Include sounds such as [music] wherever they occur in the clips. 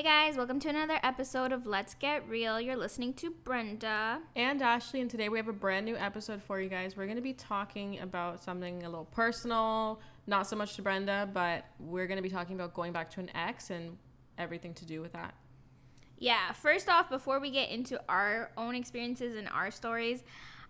Hey guys, welcome to another episode of Let's Get Real. You're listening to Brenda. and Ashley, and today we have a brand new episode for you guys. We're going to be talking about something a little personal, not so much to Brenda, but we're going to be talking about going back to an ex and everything to do with that. Yeah, first off, before we get into our own experiences and our stories,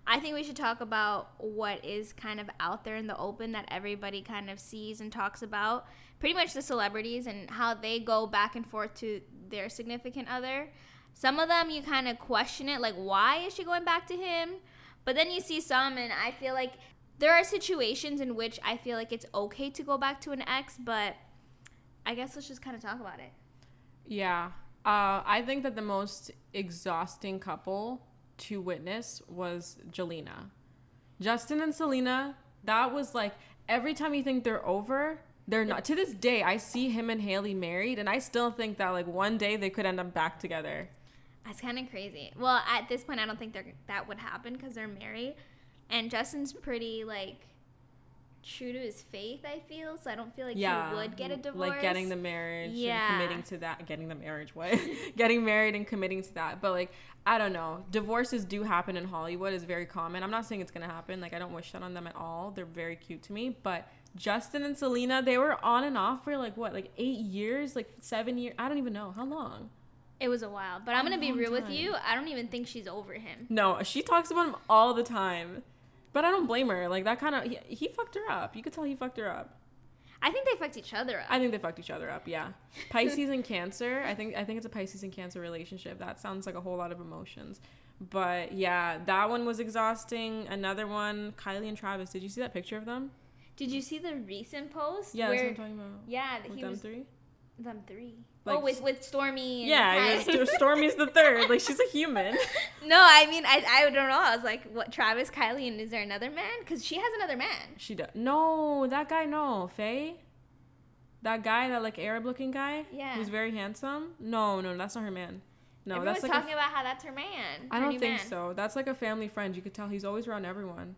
I think we should talk about what is kind of out there in the open that everybody kind of sees and talks about. Pretty much the celebrities and how they go back and forth to their significant other. Some of them you kind of question it, like, why is she going back to him? But then you see some, and I feel like there are situations in which I feel like it's okay to go back to an ex, but I guess let's just kind of talk about it. Yeah. Uh, I think that the most exhausting couple to witness was Jelena. Justin and Selena, that was like every time you think they're over, they're not. To this day, I see him and Hailey married, and I still think that like one day they could end up back together. That's kind of crazy. Well, at this point, I don't think that would happen because they're married, and Justin's pretty like true to his faith. I feel so. I don't feel like yeah, he would get a divorce. Like getting the marriage Yeah. and committing to that. Getting the marriage, what? [laughs] getting married and committing to that. But like, I don't know. Divorces do happen in Hollywood. is very common. I'm not saying it's gonna happen. Like, I don't wish that on them at all. They're very cute to me. But Justin and Selena, they were on and off for like what, like eight years, like seven years. I don't even know how long. It was a while, but I'm A gonna be real with you. I don't even think she's over him. No, she talks about him all the time. But I don't blame her. Like that kind of he, he fucked her up. You could tell he fucked her up. I think they fucked each other up. I think they fucked each other up. Yeah, [laughs] Pisces and Cancer. I think I think it's a Pisces and Cancer relationship. That sounds like a whole lot of emotions. But yeah, that one was exhausting. Another one, Kylie and Travis. Did you see that picture of them? Did you see the recent post? Yeah, that's what I'm talking about. yeah, With he them was three. them three. Oh, like, oh, with with Stormi. And Yeah, Stormi's the third. Like she's a human. [laughs] no, I mean I I don't know. I was like, what? Travis, Kylie, and is there another man? Because she has another man. She does. No, that guy. No, Fai. That guy, that like Arab-looking guy. Yeah. Who's very handsome. No, no, that's not her man. No, Everyone's that's like. a talking about how that's her man. I her don't think man. so. That's like a family friend. You could tell he's always around everyone.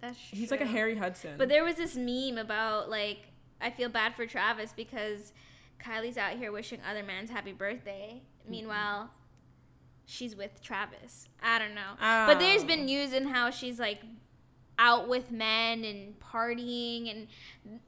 That's He's like a. Harry Hudson. But there was this meme about like I feel bad for Travis because Kylie's out here wishing other man's happy birthday. Meanwhile, she's with Travis. I don't know. But there's been oh. news in how she's like out with men and partying and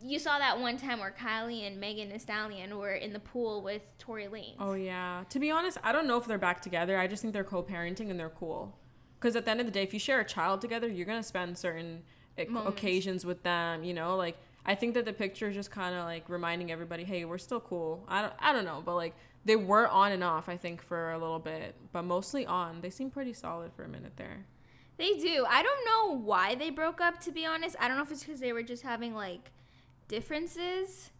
you saw that one time where Kylie and Megan Thee Stallion were in the pool with Tory Lanez. Oh yeah. To be honest, I don't know if they're back together. I just think they're co-parenting and they're cool. Because at the end of the day, if you share a child together, you're gonna spend certain eh, Moments. occasions with them. You know, like I think that the picture is just kind of like reminding everybody, hey, we're still cool. I don't, I don't know, but like they were on and off. I think for a little bit, but mostly on. They seem pretty solid for a minute there. They do. I don't know why they broke up, to be honest. I don't know if it's because they were just having like differences.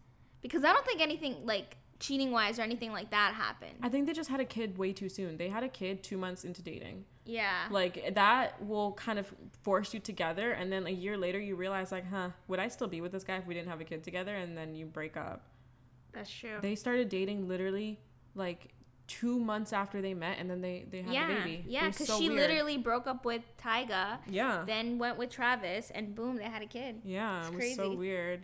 Because I don't think anything like cheating wise or anything like that happened. I think they just had a kid way too soon. They had a kid two months into dating. Yeah. Like that will kind of force you together, and then a year later you realize, like, huh, would I still be with this guy if we didn't have a kid together? And then you break up. That's true. They started dating literally like two months after they met, and then they they had yeah. a baby. Yeah, because so she weird. literally broke up with Tyga, yeah then went with Travis, and boom, they had a kid. yeah It's it was so weird.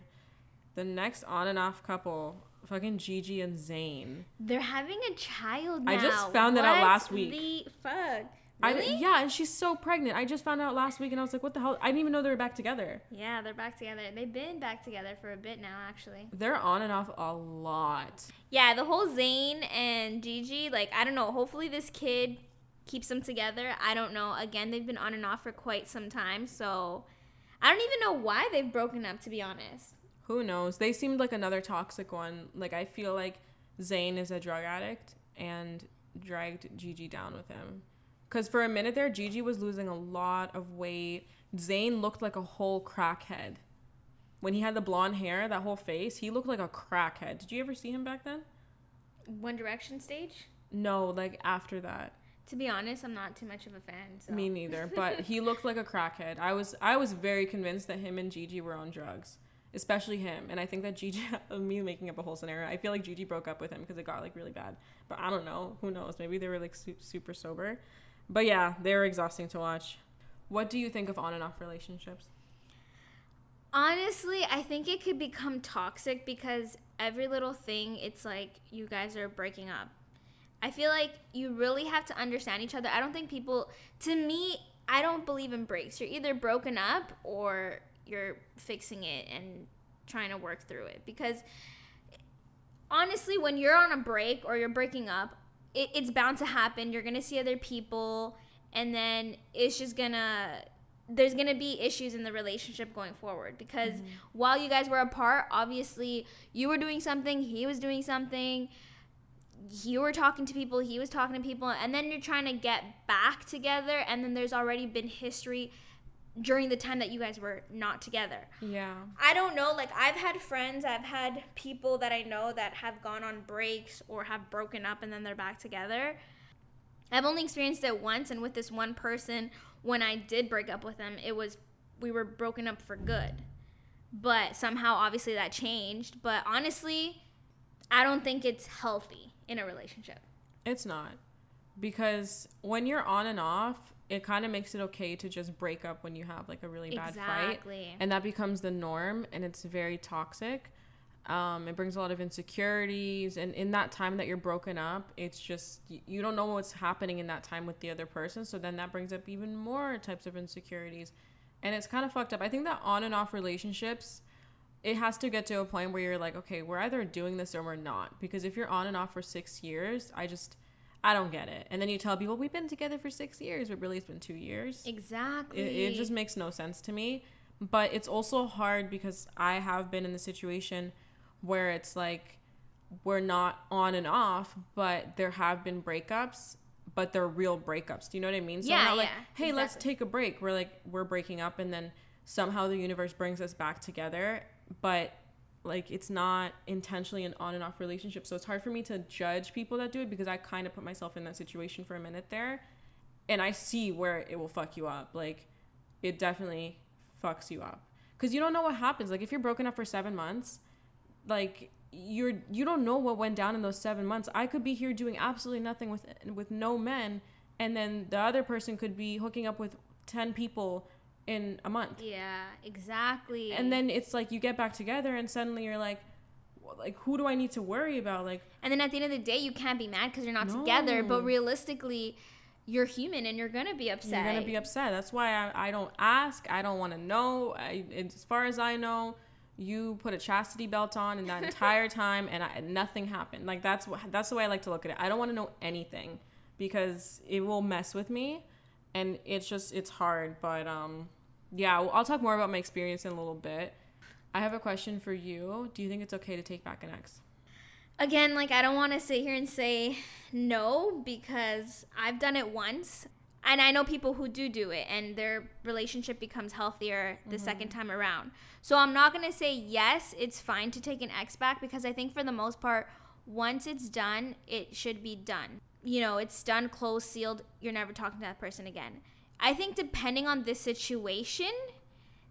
The next on and off couple, fucking Gigi and Zayn. They're having a child now. I just found that out last week. The fuck. I yeah, and she's so pregnant. I just found out last week, and I was like, what the hell? I didn't even know they were back together. yeah, they're back together. They've been back together for a bit now, actually. They're on and off a lot. Yeah, the whole Zayn and Gigi, like, I don't know. Hopefully, this kid keeps them together. I don't know. Again, they've been on and off for quite some time, so I don't even know why they've broken up, to be honest. Who knows? They seemed like another toxic one. Like I feel like Zayn is a drug addict and dragged Gigi down with him. Cause for a minute there, Gigi was losing a lot of weight. Zayn looked like a whole crackhead. When he had the blonde hair, that whole face, he looked like a crackhead. Did you ever see him back then? One Direction stage? No, like after that. To be honest, I'm not too much of a fan. So. Me neither. But he [laughs] looked like a crackhead. I was I was very convinced that him and Gigi were on drugs, especially him. And I think that Gigi, [laughs] me making up a whole scenario, I feel like Gigi broke up with him because it got like really bad. But I don't know. Who knows? Maybe they were like su- super sober. But yeah, they were exhausting to watch. What do you think of on and off relationships? Honestly, I think it could become toxic because every little thing, it's like you guys are breaking up. I feel like you really have to understand each other. I don't think people, to me, I don't believe in breaks. You're either broken up or you're fixing it and trying to work through it. Because honestly, when you're on a break or you're breaking up, it, it's bound to happen. You're gonna see other people, and then it's just gonna there's gonna be issues in the relationship going forward because mm-hmm. while you guys were apart, obviously you were doing something, he was doing something. You were talking to people, he was talking to people, and then you're trying to get back together, and then there's already been history during the time that you guys were not together. Yeah. I don't know. Like, I've had friends, I've had people that I know that have gone on breaks or have broken up and then they're back together. I've only experienced it once, and with this one person, when I did break up with them, it was we were broken up for good. But somehow, obviously, that changed. But honestly, I don't think it's healthy in a relationship. It's not. Because when you're on and off, it kind of makes it okay to just break up when you have like a really bad exactly. fight and that becomes the norm and it's very toxic. Um, it brings a lot of insecurities and in that time that you're broken up it's just you don't know what's happening in that time with the other person so then that brings up even more types of insecurities. And it's kind of fucked up. I think that on and off relationships it has to get to a point where you're like okay we're either doing this or we're not. Because if you're on and off for six years i just I don't get it. And then you tell people we've been together for six years, but really it's been two years. Exactly. It, it, just makes no sense to me. But it's also hard because I have been in the situation where it's like we're not on and off, but there have been breakups, but they're real breakups. Do you know what I mean? So yeah, we're not yeah, like, hey, exactly. let's take a break. We're like, we're breaking up, and then somehow the universe brings us back together. But like it's not intentionally an on and off relationship. So it's hard for me to judge people that do it because i kind of put myself in that situation for a minute there. And i see where it will fuck you up. Like it definitely fucks you up. Because you don't know what happens. Like if you're broken up for seven months like you're you don't know what went down in those seven months. I could be here doing absolutely nothing with with no men and then the other person could be hooking up with 10 people in a month. Yeah, exactly. And then it's like you get back together and suddenly you're like like who do I need to worry about like And then at the end of the day you can't be mad cuz you're not no. together, but realistically you're human and you're gonna be upset. You're gonna be upset. That's why I, I don't ask. I don't want to know. I, as far as I know, you put a chastity belt on in that [laughs] entire time, and I, nothing happened. Like that's what that's the way I like to look at it. I don't want to know anything because it will mess with me, and it's just it's hard. But um, yeah, well, I'll talk more about my experience in a little bit. I have a question for you. Do you think it's okay to take back an ex? Again, like I don't want to sit here and say no because I've done it once. And I know people who do do it and their relationship becomes healthier the mm-hmm. second time around. So I'm not going to say yes, it's fine to take an ex back because I think for the most part once it's done, it should be done. You know, it's done, closed, sealed. You're never talking to that person again. I think depending on this situation,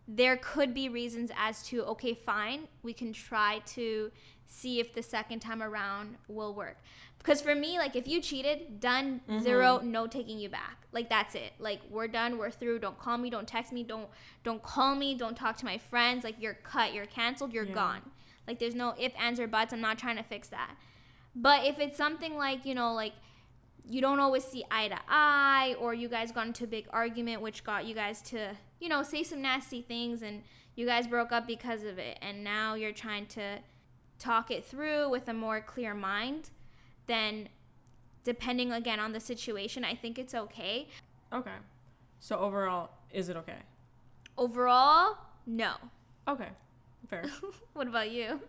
there could be reasons as to okay, fine, we can try to see if the second time around will work. Because for me, like if you cheated, done, mm-hmm. zero, no taking you back. Like that's it. Like we're done, we're through. Don't call me, don't text me, don't don't call me, don't talk to my friends. Like you're cut, you're canceled, you're yeah. gone. Like there's no if, ands, or buts. I'm not trying to fix that. But if it's something like, you know, like you don't always see eye to eye or you guys got into a big argument which got you guys to you know say some nasty things and you guys broke up because of it. And now you're trying to talk it through with a more clear mind then depending again on the situation i think it's okay. Okay. So overall is it okay? Overall no. Okay. Fair. [laughs] What about you?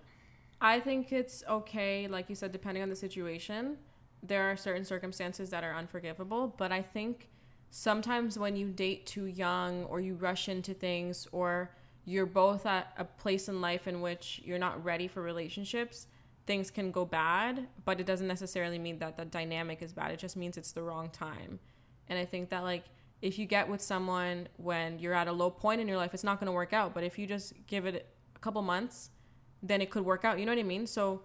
I think it's okay like you said depending on the situation there are certain circumstances that are unforgivable, but I think sometimes when you date too young or you rush into things or you're both at a place in life in which you're not ready for relationships, things can go bad, but it doesn't necessarily mean that the dynamic is bad. It just means it's the wrong time. And I think that like if you get with someone when you're at a low point in your life, it's not going to work out, but if you just give it a couple months, then it could work out. You know what I mean? So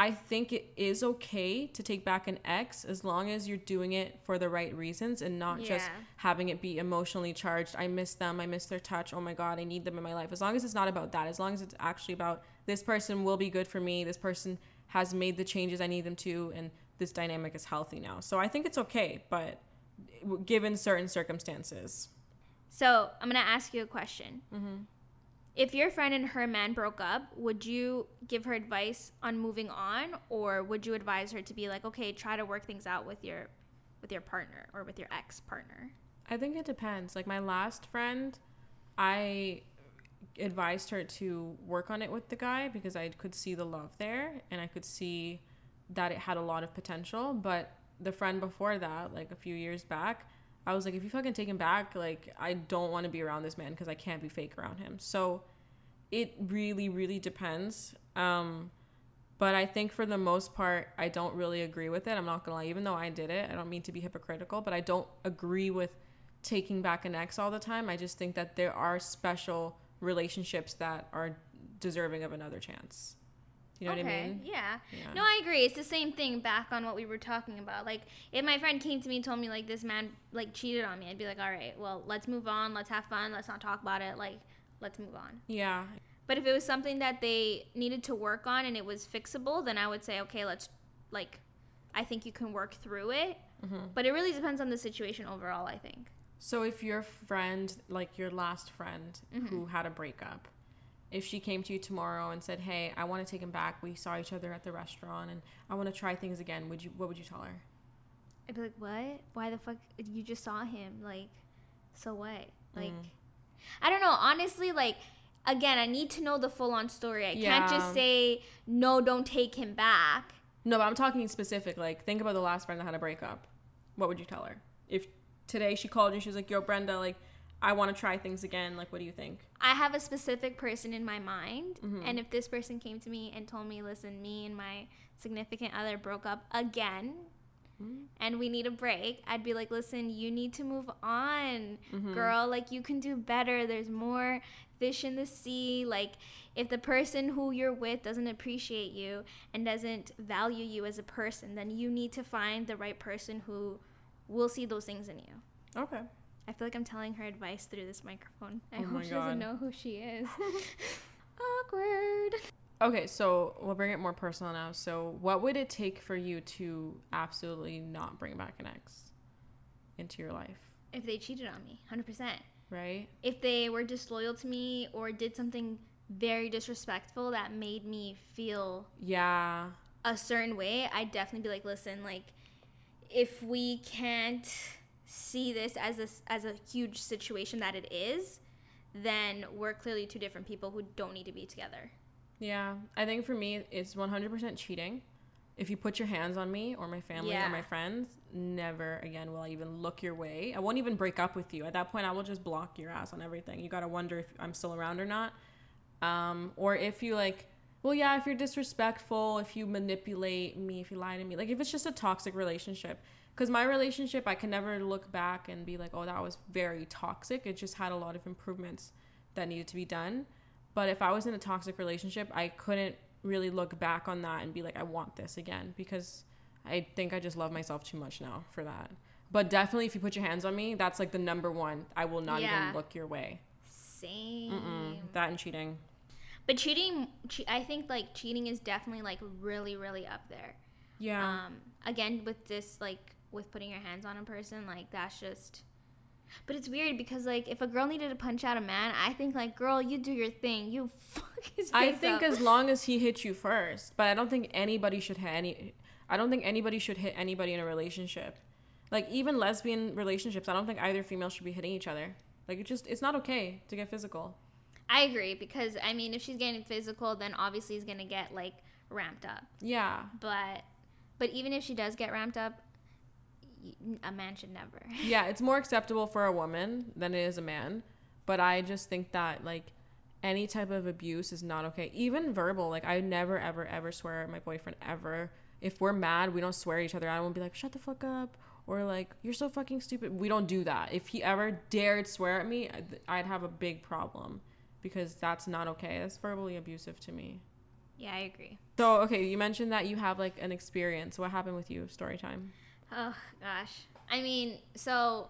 I think it is okay to take back an ex as long as you're doing it for the right reasons and not yeah. just having it be emotionally charged. I miss them. I miss their touch. Oh my God, I need them in my life. As long as it's not about that, as long as it's actually about this person will be good for me, this person has made the changes I need them to, and this dynamic is healthy now. So I think it's okay, but given certain circumstances. So I'm gonna ask you a question. Mm-hmm. If your friend and her man broke up, would you give her advice on moving on, or would you advise her to be like, okay, try to work things out with your with your partner or with your ex partner? I think it depends. Like my last friend, I advised her to work on it with the guy because I could see the love there and I could see that it had a lot of potential. But the friend before that, like a few years back, I was like, if you fucking take him back, like I don't want to be around this man because I can't be fake around him. So it really, really depends. Um, but I think for the most part, I don't really agree with it. I'm not gonna lie, even though I did it, I don't mean to be hypocritical, but I don't agree with taking back an ex all the time. I just think that there are special relationships that are deserving of another chance. You know okay, what I mean? Yeah. yeah. No, I agree. It's the same thing back on what we were talking about. Like, if my friend came to me and told me, like, this man, like, cheated on me, I'd be like, all right, well, let's move on. Let's have fun. Let's not talk about it. Like, let's move on. Yeah. But if it was something that they needed to work on and it was fixable, then I would say, okay, let's, like, I think you can work through it. Mm-hmm. But it really depends on the situation overall, I think. So if your friend, like your last friend mm-hmm. who had a breakup, if she came to you tomorrow and said, "Hey, I want to take him back. We saw each other at the restaurant, and I want to try things again," would you? What would you tell her? I'd be like, "What? Why the fuck? You just saw him. Like, so what? Like, mm. I don't know. Honestly, like." Again, I need to know the full on story. I yeah. can't just say, no, don't take him back. No, but I'm talking specific. Like, think about the last friend that had a breakup. What would you tell her? If today she called you, she was like, yo, Brenda, like, I want to try things again. Like, what do you think? I have a specific person in my mind. Mm-hmm. And if this person came to me and told me, listen, me and my significant other broke up again mm-hmm. and we need a break, I'd be like, listen, you need to move on, mm-hmm. girl. Like, you can do better. There's more fish in the sea. Like, if the person who you're with doesn't appreciate you and doesn't value you as a person, then you need to find the right person who will see those things in you. Okay. I feel like I'm telling her advice through this microphone. I oh hope she God. doesn't know who she is. [laughs] [laughs] Awkward. Okay, so we'll bring it more personal now. So, what would it take for you to absolutely not bring back an ex into your life? If they cheated on me, 100%. Right? If they were disloyal to me or did something very disrespectful that made me feel yeah a certain way, I'd definitely be like, listen, like if we can't see this as a, as a huge situation that it is, then we're clearly two different people who don't need to be together. Yeah, I think for me, it's 100% cheating. If you put your hands on me or my family yeah. or my friends, never again will I even look your way. I won't even break up with you. At that point, I will just block your ass on everything. You gotta wonder if I'm still around or not. Um, or if you like, well, yeah, if you're disrespectful, if you manipulate me, if you lie to me, like if it's just a toxic relationship, because my relationship i can never look back and be like oh that was very toxic. It just had a lot of improvements that needed to be done. But if i was in a toxic relationship i couldn't really look back on that and be like i want this again because i think i just love myself too much now for that. But definitely if you put your hands on me that's like the number one. I will not yeah. even look your way. Same. Mm-mm. that and cheating. But cheating che- i think like cheating is definitely like really really up there. Yeah. Um again with this like with putting your hands on a person, like that's just. But it's weird because like if a girl needed to punch out a man, I think like girl, you do your thing. You [laughs] fuck his I think up. as long as he hits you first, but I don't think anybody should hit any. I don't think anybody should hit anybody in a relationship. Like even lesbian relationships, I don't think either female should be hitting each other. Like it just it's not okay to get physical. I agree because I mean if she's getting physical, then obviously he's gonna get like ramped up. Yeah. But but even if she does get ramped up, a man should never. [laughs] yeah, it's more acceptable for a woman than it is a man. But I just think that like any type of abuse is not okay. Even verbal. Like I never ever ever swear at my boyfriend ever. If we're mad, we don't swear at each other. I won't be like, shut the fuck up or like you're so fucking stupid. We don't do that. If he ever dared swear at me, I'd have a big problem because that's not okay. That's verbally abusive to me. Yeah, I agree. So, okay, you mentioned that you have like an experience. What happened with you? Story time. Oh gosh. I mean, so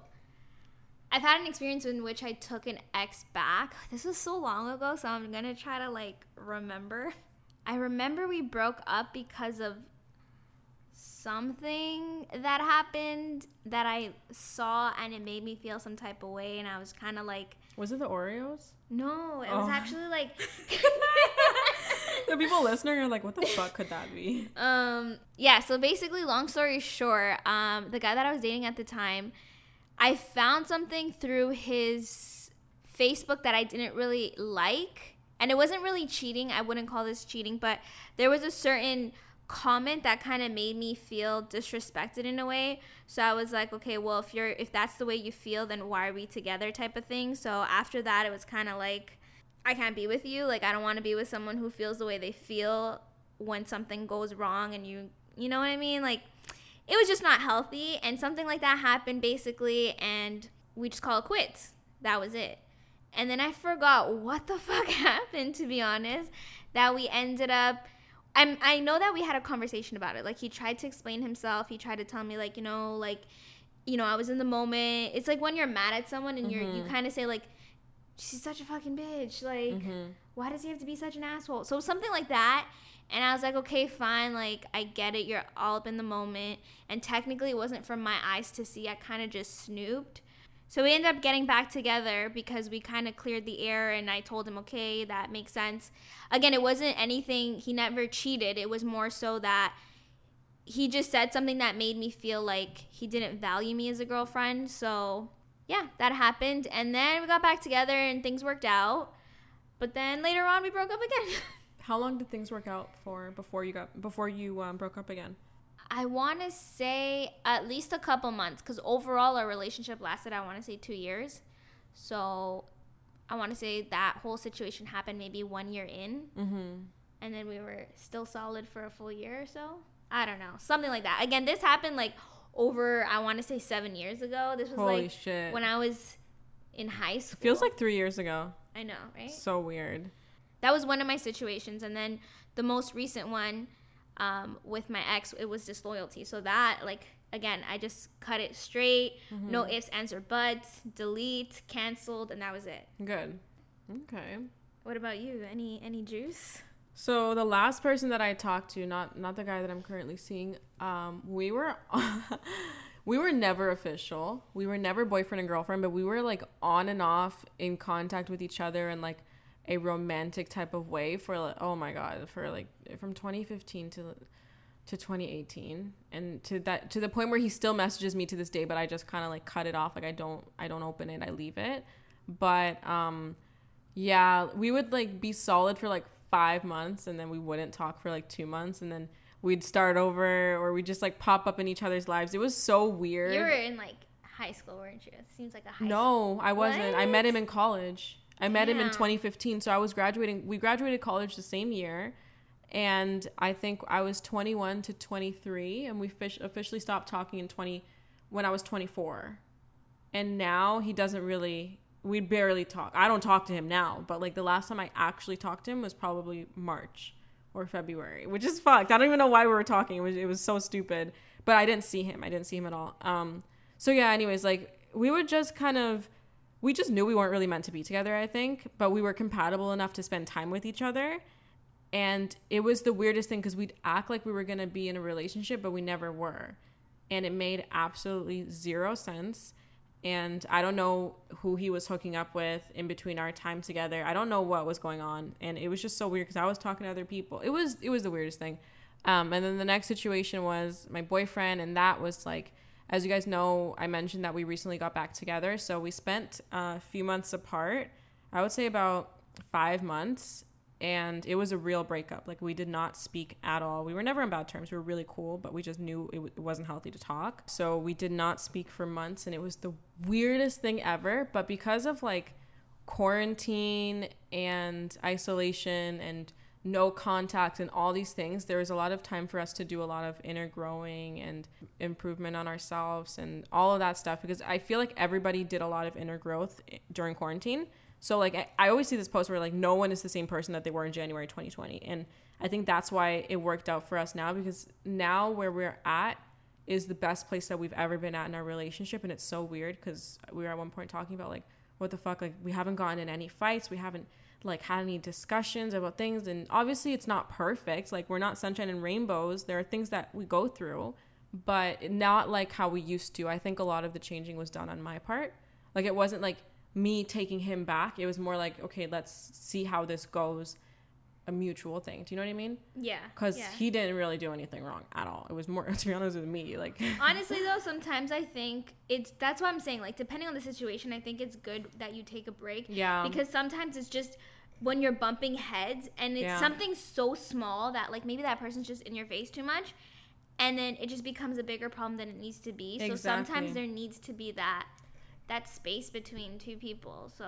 I've had an experience in which I took an ex back. This was so long ago, so I'm gonna try to like remember. I remember we broke up because of something that happened that I saw and it made me feel some type of way and I was kind of like Was it the Oreos? no, it was Oh. actually like [laughs] [laughs] The people listening are like, what the fuck could that be? [laughs] um yeah, so basically long story short, um the guy that I was dating at the time, I found something through his Facebook that I didn't really like. And it wasn't really cheating. I wouldn't call this cheating, but there was a certain comment that kind of made me feel disrespected in a way. So I was like, okay, well, if you're if that's the way you feel, then why are we together type of thing. So after that, it was kind of like I can't be with you. Like I don't want to be with someone who feels the way they feel when something goes wrong and you you know what I mean? Like it was just not healthy and something like that happened basically and we just call it quits. That was it. And then I forgot what the [laughs] fuck happened to be honest that we ended up I'm, I know that we had a conversation about it. Like he tried to explain himself. He tried to tell me like, you know, like you know, I was in the moment. It's like when you're mad at someone and you're you mm-hmm. kind of say like she's such a fucking bitch. Like mm-hmm. why does he have to be such an asshole? So something like that. And I was like, okay, fine. Like, I get it. You're all up in the moment. And technically, it wasn't from my eyes to see. I kind of just snooped. So we ended up getting back together because we kind of cleared the air. And I told him, okay, that makes sense. Again, it wasn't anything, he never cheated. It was more so that he just said something that made me feel like he didn't value me as a girlfriend. So yeah, that happened. And then we got back together and things worked out. But then later on, we broke up again. [laughs] How long did things work out for before you got before you um, broke up again? I want to say at least a couple months because overall our relationship lasted, I want to say two years. So I want to say that whole situation happened maybe one year in. Mm-hmm. And then we were still solid for a full year or so. I don't know. Something like that. Again, this happened like over, I want to say seven years ago. This was Holy like shit! when I was in high school. Feels like three years ago. I know, right? So weird. that was one of my situations and then the most recent one um, with my ex it was disloyalty so that like again i just cut it straight no ifs ands or buts delete canceled and that was it Good. Okay. what about you any any juice So the last person that I talked to, not not the guy that I'm currently seeing, um, we were [laughs] we were never official. We were never boyfriend and girlfriend, but we were like on and off in contact with each other in like a romantic type of way for like oh my god, for like from 2015 to to 2018 and to that to the point where he still messages me to this day but I just kind of like cut it off. Like I don't I don't open it. I leave it. But um yeah, we would like be solid for like five months and then we wouldn't talk for like two months and then we'd start over or we'd just like pop up in each other's lives. It was so weird. you were in like high school weren't you it seems like a high no, I wasn't. I met him in college. I met him in 2015. So I was graduating. We graduated college the same year. And I think I was 21 to 23. And we fish, officially stopped talking in 20 when I was 24. And now he doesn't really, we barely talk. I don't talk to him now. But like the last time I actually talked to him was probably March or February, which is fucked. I don't even know why we were talking. It was, it was so stupid. But I didn't see him. I didn't see him at all. Um, so yeah, anyways, like we would just kind of we just knew we weren't really meant to be together, I think, but we were compatible enough to spend time with each other. And it was the weirdest thing because we'd act like we were going to be in a relationship, but we never were. And it made absolutely zero sense. And I don't know who he was hooking up with in between our time together. I don't know what was going on. And it was just so weird because I was talking to other people. It was it was the weirdest thing. Um, and then the next situation was my boyfriend, and that was like, as you guys know, I mentioned that we recently got back together. So we spent a few months apart. I would say about five months. And it was a real breakup. Like, we did not speak at all. We were never on bad terms. We were really cool, but we just knew it, w- it wasn't healthy to talk. So we did not speak for months. And it was the weirdest thing ever. But because of like quarantine and isolation and no contact and all these things, there was a lot of time for us to do a lot of inner growing and improvement on ourselves and all of that stuff because I feel like everybody did a lot of inner growth during quarantine. So like I, always see this post where like no one is the same person that they were in January 2020 and I think that's why it worked out for us now because now where we're at is the best place that we've ever been at in our relationship. And it's so weird because we were at one point talking about like what the fuck like we haven't gotten in any fights. We haven't like had any discussions about things. And obviously it's not perfect. Like we're not sunshine and rainbows. There are things that we go through but not like how we used to. I think a lot of the changing was done on my part. Like it wasn't like me taking him back it was more like okay let's see how this goes a mutual thing do you know what i mean Yeah. because yeah. he didn't really do anything wrong at all it was more [laughs] to be honest with me like [laughs] Honestly though, sometimes I think it's that's what I'm saying. Like depending on the situation, I think it's good that you take a break. Yeah. Because sometimes it's just when you're bumping heads and it's Yeah. something so small that like maybe that person's just in your face too much and then it just becomes a bigger problem than it needs to be. So Exactly. sometimes there needs to be that that space between two people. So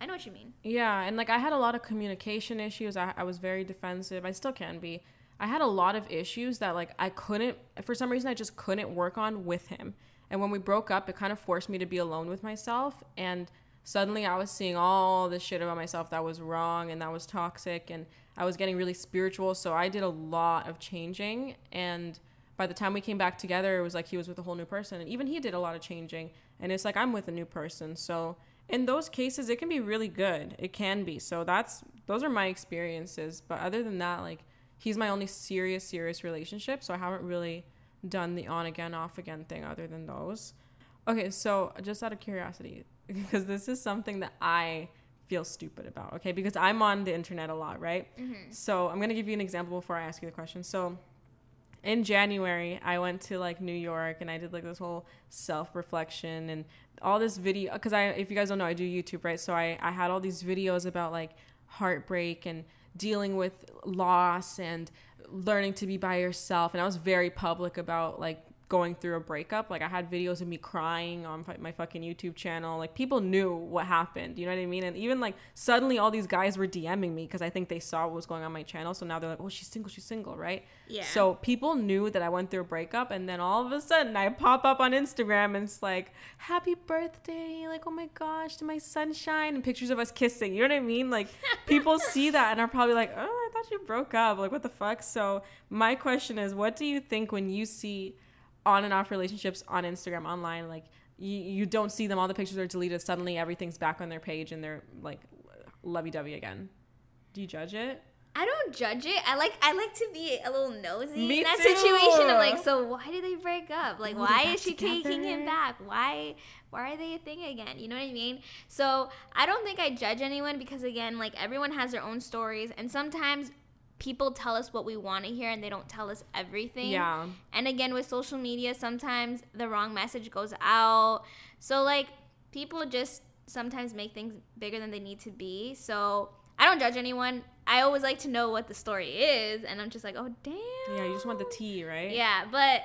I know what you mean. Yeah, and like I had a lot of communication issues. I, I was very defensive. I still can be. I had a lot of issues that like I couldn't for some reason I just couldn't work on with him. And when we broke up, it kind of forced me to be alone with myself and suddenly I was seeing all this shit about myself that was wrong and that was toxic and I was getting really spiritual, so I did a lot of changing and by the time we came back together, it was like he was with a whole new person. And even he did a lot of changing. And it's like I'm with a new person. So in those cases it can be really good. It can be. So that's those are my experiences. But other than that like he's my only serious serious relationship. So i haven't really done the on again off again thing other than those. Okay so just out of curiosity [laughs] because this is something that i feel stupid about okay? Because i'm on the internet a lot right? Mm-hmm. So i'm going to give you an example before i ask you the question. So in January, I went to like New York and I did like this whole self reflection and all this video. Cause I, if you guys don't know, I do YouTube, right? So I, I had all these videos about like heartbreak and dealing with loss and learning to be by yourself. And I was very public about like going through a breakup. Like I had videos of me crying on my fucking YouTube channel. Like people knew what happened. You know what I mean? And even like suddenly all these guys were DMing me because I think they saw what was going on my channel. So now they're like, oh, she's single, she's single, right? Yeah. So people knew that I went through a breakup, and then all of a sudden I pop up on Instagram and it's like, "Happy birthday!" Like, oh my gosh, to my sunshine, and pictures of us kissing. You know what I mean? Like, [laughs] people see that and are probably like, "Oh, I thought you broke up." Like, what the fuck? So my question is, what do you think when you see on and off relationships on Instagram online? Like, you you don't see them. All the pictures are deleted. Suddenly everything's back on their page, and they're like lovey dovey again. Do you judge it? I don't judge it. I like I like to be a little nosy Me in that too. situation. I'm like, so why did they break up? Like, why is she taking him back? Why why are they a thing again? You know what I mean? So I don't think I judge anyone because again, like everyone has their own stories, and sometimes people tell us what we want to hear and they don't tell us everything. Yeah. And again, with social media, sometimes the wrong message goes out. So, like, people just sometimes make things bigger than they need to be. So, I don't judge anyone. I always like to know what the story is. And I'm just like, oh, damn. Yeah, you just want the tea, right? Yeah, but.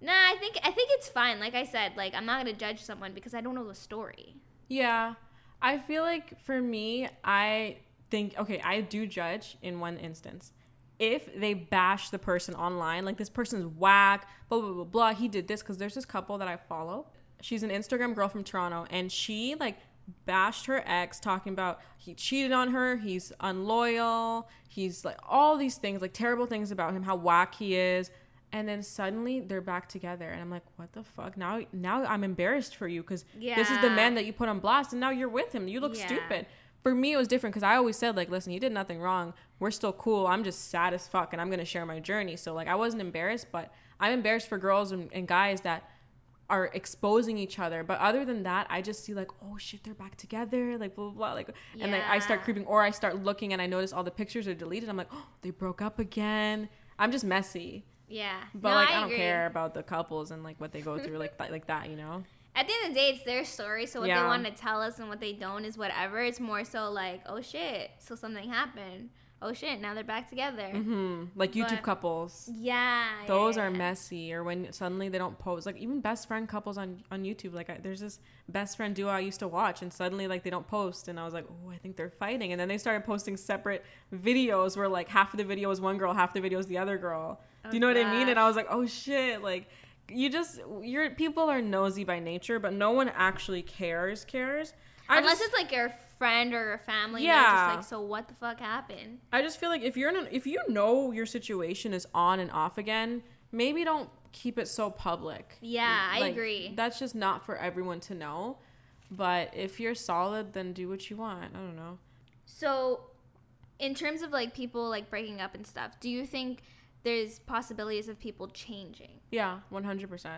Nah, I think I think it's fine. Like I said, like I'm not gonna judge someone because I don't know the story. Yeah. I feel like for me, I think okay, I do judge in one instance. If they bash the person online, like this person's whack, blah blah blah blah, he did this because there's this couple that I follow. She's an Instagram girl from Toronto, and she like bashed her ex, talking about he cheated on her, he's unloyal, he's like all these things, like terrible things about him, how whack he is. And then suddenly they're back together, and I'm like, "What the fuck?" Now, now I'm embarrassed for you because this is the man that you put on blast, and now you're with him. You look Yeah. stupid. For me, it was different because I always said, like, listen, you did nothing wrong. We're still cool. I'm just sad as fuck, and I'm gonna share my journey. So, like, I wasn't embarrassed, but I'm embarrassed for girls and, and guys that are exposing each other. But other than that, I just see like, oh shit, they're back together, like blah blah, blah. like, and then I start creeping, or I start looking, and I notice all the pictures are deleted. I'm like, oh, they broke up again. I'm just messy, Yeah. but No, like, I, don't agree. care about the couples and like what they go through, like like that, you know. At the end of the day, it's their story. So what Yeah. they want to tell us and what they don't is whatever. It's more so like, oh shit, so something happened. Oh shit, now they're back together. hmm Like YouTube But- couples. Yeah. those yeah, are yeah. messy or when suddenly they don't post like even best friend couples on on youtube like I, there's this best friend duo i used to watch and suddenly like they don't post and i was like oh i think they're fighting and then they started posting separate videos where like half of the video is one girl half the video is the other girl do you know Oh, what i mean and i was like oh shit like you just your people are nosy by nature but no one actually cares cares I Unless just, it's like your friend or your family. Yeah. Like, so what the fuck happened? I just feel like if you're in an, if you know your situation is on and off again, maybe don't keep it so public. Yeah, I agree. That's just not for everyone to know. But if you're solid, then do what you want. I don't know. So, in terms of like people like breaking up and stuff, do you think there's possibilities of people changing? Yeah, 100%.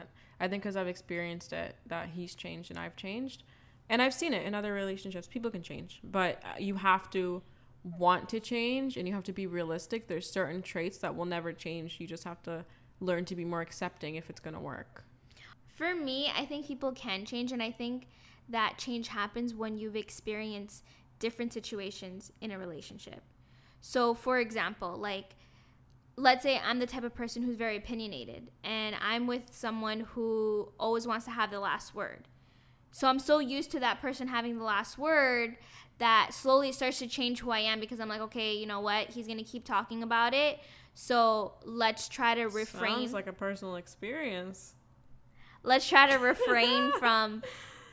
I think because I've experienced it, that he's changed and I've changed. And I've seen it in other relationships. People can change, but uh, you have to want to change and you have to be realistic. There's certain traits that will never change. You just have to learn to be more accepting if it's going to work. For me, I think people can change, and I think that change happens when you've experienced different situations in a relationship. So, for example, like, let's say I'm the type of person who's very opinionated, and I'm with someone who always wants to have the last word. So, I'm so used to that person having the last word that slowly it starts to change who I am because I'm like, okay, you know what? He's gonna keep talking about it. So let's try to refrain. Sounds like a personal experience. Let's try to refrain [laughs] from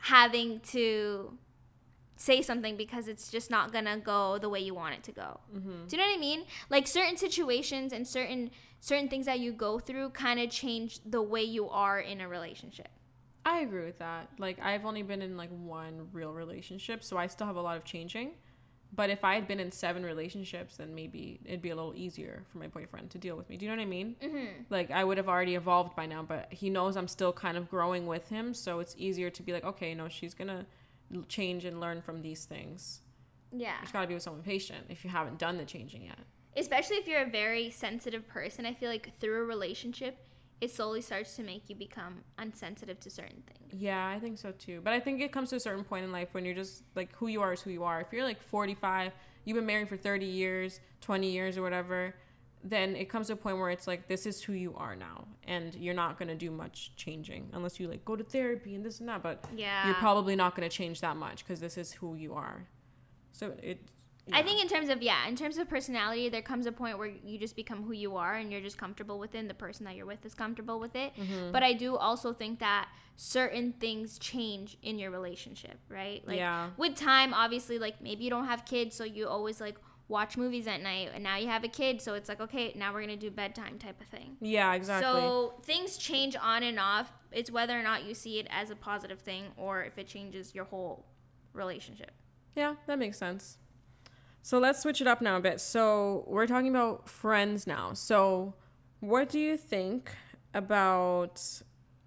having to say something because it's just not gonna go the way you want it to go. Mm-hmm. Do you know what I mean? Like certain situations and certain certain things that you go through kind of change the way you are in a relationship. I agree with that. Like I've only been in like one real relationship, so I still have a lot of changing. But if I had been in seven relationships, then maybe it'd be a little easier for my boyfriend to deal with me. Do you know what I mean? Mm-hmm. Like I would have already evolved by now, but he knows I'm still kind of growing with him, so it's easier to be like, okay, no, she's gonna change and learn from these things. Yeah, you just gotta be with someone patient if you haven't done the changing yet. Especially if you're a very sensitive person, I feel like through a relationship, it slowly starts to make you become unsensitive to certain things. Yeah, I think so too. But I think it comes to a certain point in life when you're just like who you are is who you are. If you're like 45, you've been married for 30 years, 20 years or whatever, then it comes to a point where it's like this is who you are now and you're not going to do much changing unless you like go to therapy and this and that, but yeah. you're probably not going to change that much because this is who you are. So it yeah. I think in terms of yeah, in terms of personality, there comes a point where you just become who you are and you're just comfortable with it and the person that you're with is comfortable with it. Mm-hmm. But I do also think that certain things change in your relationship, right? Like yeah. with time, obviously like maybe you don't have kids so you always like watch movies at night and now you have a kid so it's like okay, now we're to do bedtime type of thing. Yeah, exactly. So things change on and off. It's whether or not you see it as a positive thing or if it changes your whole relationship. Yeah, that makes sense. So let's switch it up now a bit. So we're talking about friends now. So what do you think about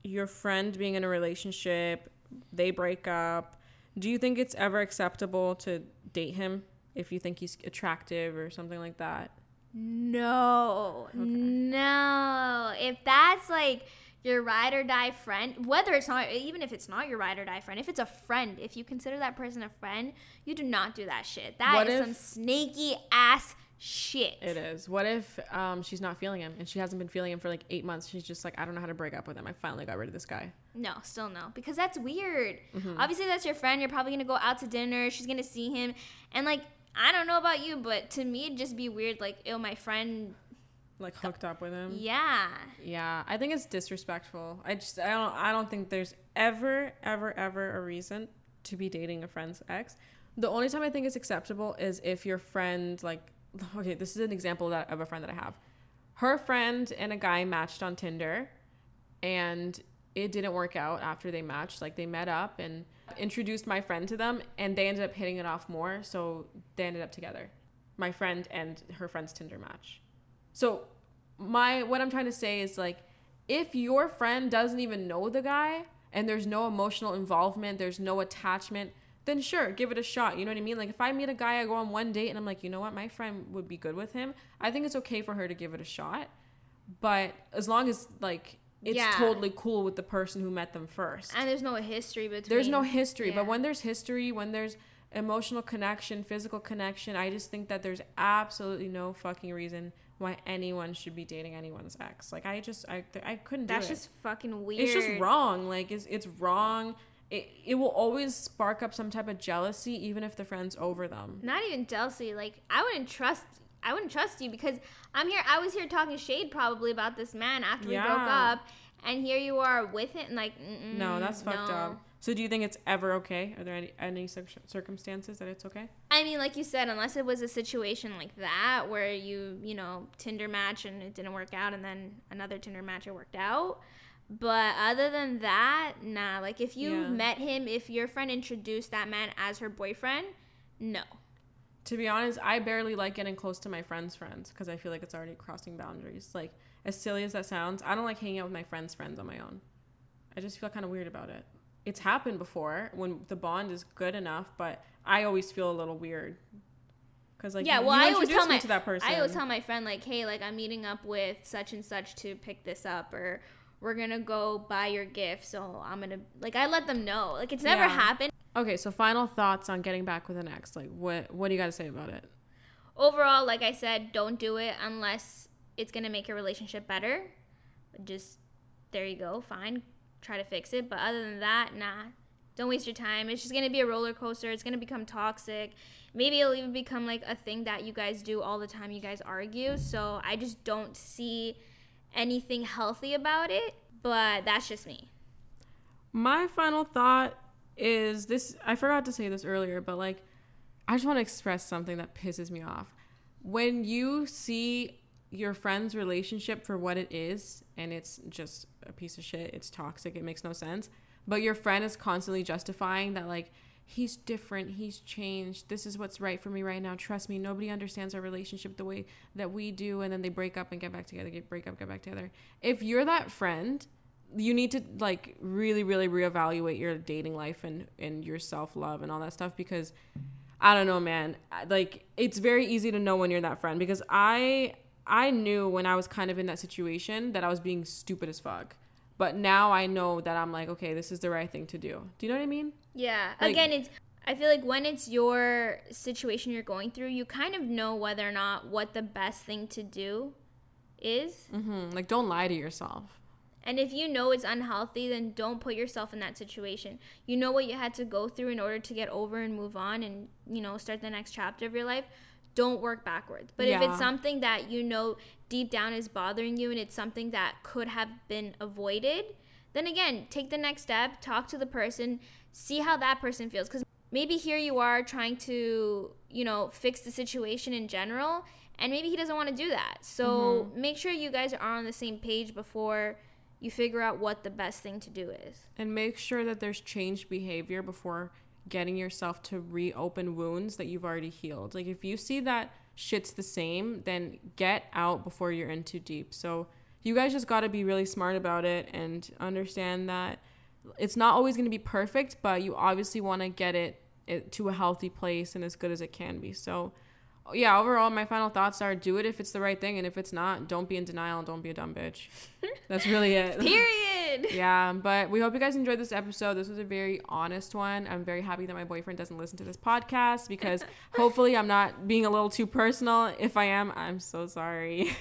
your friend being in a relationship? They break up. Do you think it's ever acceptable to date him if you think he's attractive or something like that? No. Okay. No. If that's like your ride or die friend, whether it's not, even if it's not your ride or die friend, if it's a friend, if you consider that person a friend, you do not do that shit. That what is some snaky ass shit. It is. What if um, she's not feeling him and she hasn't been feeling him for like eight months? She's just like, I don't know how to break up with him. I finally got rid of this guy. No, still no, because that's weird. Mm-hmm. Obviously, that's your friend. You're probably gonna go out to dinner. She's gonna see him, and like, I don't know about you, but to me, it'd just be weird. Like, oh, my friend like hooked up with him. Yeah. Yeah, I think it's disrespectful. I just I don't I don't think there's ever ever ever a reason to be dating a friend's ex. The only time I think it's acceptable is if your friend like [laughs] okay, this is an example of, that, of a friend that I have. Her friend and a guy matched on Tinder and it didn't work out after they matched. Like they met up and introduced my friend to them and they ended up hitting it off more, so they ended up together. My friend and her friend's Tinder match. So my what I'm trying to say is like if your friend doesn't even know the guy and there's no emotional involvement, there's no attachment, then sure, give it a shot. You know what I mean? Like if I meet a guy, I go on one date and I'm like, you know what, my friend would be good with him. I think it's okay for her to give it a shot. But as long as like it's yeah. totally cool with the person who met them first. And there's no history between There's no history, yeah. but when there's history, when there's emotional connection, physical connection, I just think that there's absolutely no fucking reason why anyone should be dating anyone's ex. Like I just I I couldn't That's just fucking weird. It's just wrong. Like it's it's wrong. It, it will always spark up some type of jealousy even if the friend's over them. Not even jealousy. Like I wouldn't trust I wouldn't trust you because I'm here I was here talking shade probably about this man after yeah. we broke up and here you are with it and like No, that's fucked no. up. So do you think it's ever okay? Are there any any circumstances that it's okay? I mean, like you said, unless it was a situation like that where you, you know, Tinder match and it didn't work out and then another Tinder match it worked out. But other than that, nah. Like if you yeah. met him, if your friend introduced that man as her boyfriend, no. To be honest, I barely like getting close to my friends' friends because I feel like it's already crossing boundaries. Like, as silly as that sounds, I don't like hanging out with my friends' friends on my own. I just feel kind of weird about it. It's happened before when the bond is good enough, but I always feel a little weird. Cause like yeah, well, you I always tell my to that person. I always tell my friend like, hey, like I'm meeting up with such and such to pick this up, or we're gonna go buy your gift. So I'm gonna like I let them know. Like it's never Yeah. happened. Okay, so final thoughts on getting back with an ex. Like, what what do you got to say about it? Overall, like I said, don't do it unless it's gonna make your relationship better. Just there you go, fine. Try to fix it. But other than that, nah. Don't waste your time. It's just gonna be a roller coaster. It's gonna become toxic. Maybe it'll even become like a thing that you guys do all the time. You guys argue. So I just don't see anything healthy about it. But that's just me. My final thought is this I forgot to say this earlier, but like I just want to express something that pisses me off. When you see your friend's relationship for what it is and it's just a piece of shit, it's toxic, it makes no sense, but your friend is constantly justifying that like he's different, he's changed. This is what's right for me right now. Trust me, nobody understands our relationship the way that we do and then they break up and get back together, get break up, get back together. If you're that friend, you need to like really really reevaluate your dating life and and your self-love and all that stuff because I don't know, man. Like it's very easy to know when you're that friend because I I knew when I was kind of in that situation that I was being stupid as fuck. But now I know that I'm like, okay, this is the right thing to do. Do you know what I mean? Yeah. Like- Again, it's I feel like when it's your situation you're going through, you kind of know whether or not what the best thing to do is. hmm Like don't lie to yourself. And if you know it's unhealthy, then don't put yourself in that situation. You know what you had to go through in order to get over and move on and, you know, start the next chapter of your life. Don't work backwards. But if it's something that you know deep down is bothering you and it's something that could have been avoided, then again, take the next step, talk to the person, see how that person feels. Because maybe here you are trying to, you know, fix the situation in general, and maybe he doesn't want to do that. So mm-hmm. make sure you guys are on the same page before you figure out what the best thing to do is. and make sure that there's changed behavior before getting yourself to reopen wounds that you've already healed. Like if you see that shit's the same, then get out before you're in too deep. So you guys just got to be really smart about it and understand that it's not always going to be perfect, but you obviously want to get it, it to a healthy place and as good as it can be. So yeah, overall my final thoughts are do it if it's the right thing and if it's not, don't be in denial and don't be a dumb bitch. [laughs] That's really it. [laughs] Period. Yeah, but we hope you guys enjoyed this episode. This was a very honest one. I'm very happy that my boyfriend doesn't listen to this podcast because [laughs] hopefully I'm not being a little too personal. If I am, I'm so sorry.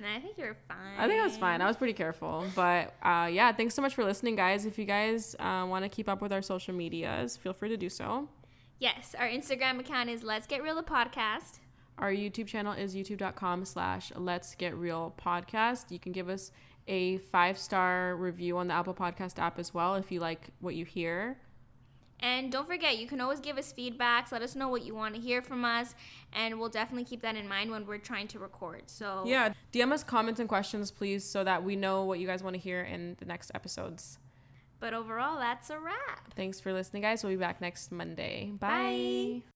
Nah, I think you're fine. I think I was fine. I was pretty careful. But uh, yeah, thanks so much for listening, guys. If you guys uh, want to keep up with our social medias, feel free to do so. Yes, our Instagram account is Let's Get Real the Podcast. Our YouTube channel is youtube.com slash let's get real podcast. You can give us a five star review on the Apple Podcast app as well if you like what you hear. And don't forget, you can always give us feedbacks. Let us know what you want to hear from us, and we'll definitely keep that in mind when we're trying to record. So Yeah, DM us comments and questions, please, so that we know what you guys want to hear in the next episodes. But overall, that's a wrap. Thanks for listening, guys. We'll be back next Monday. Bye. Bye.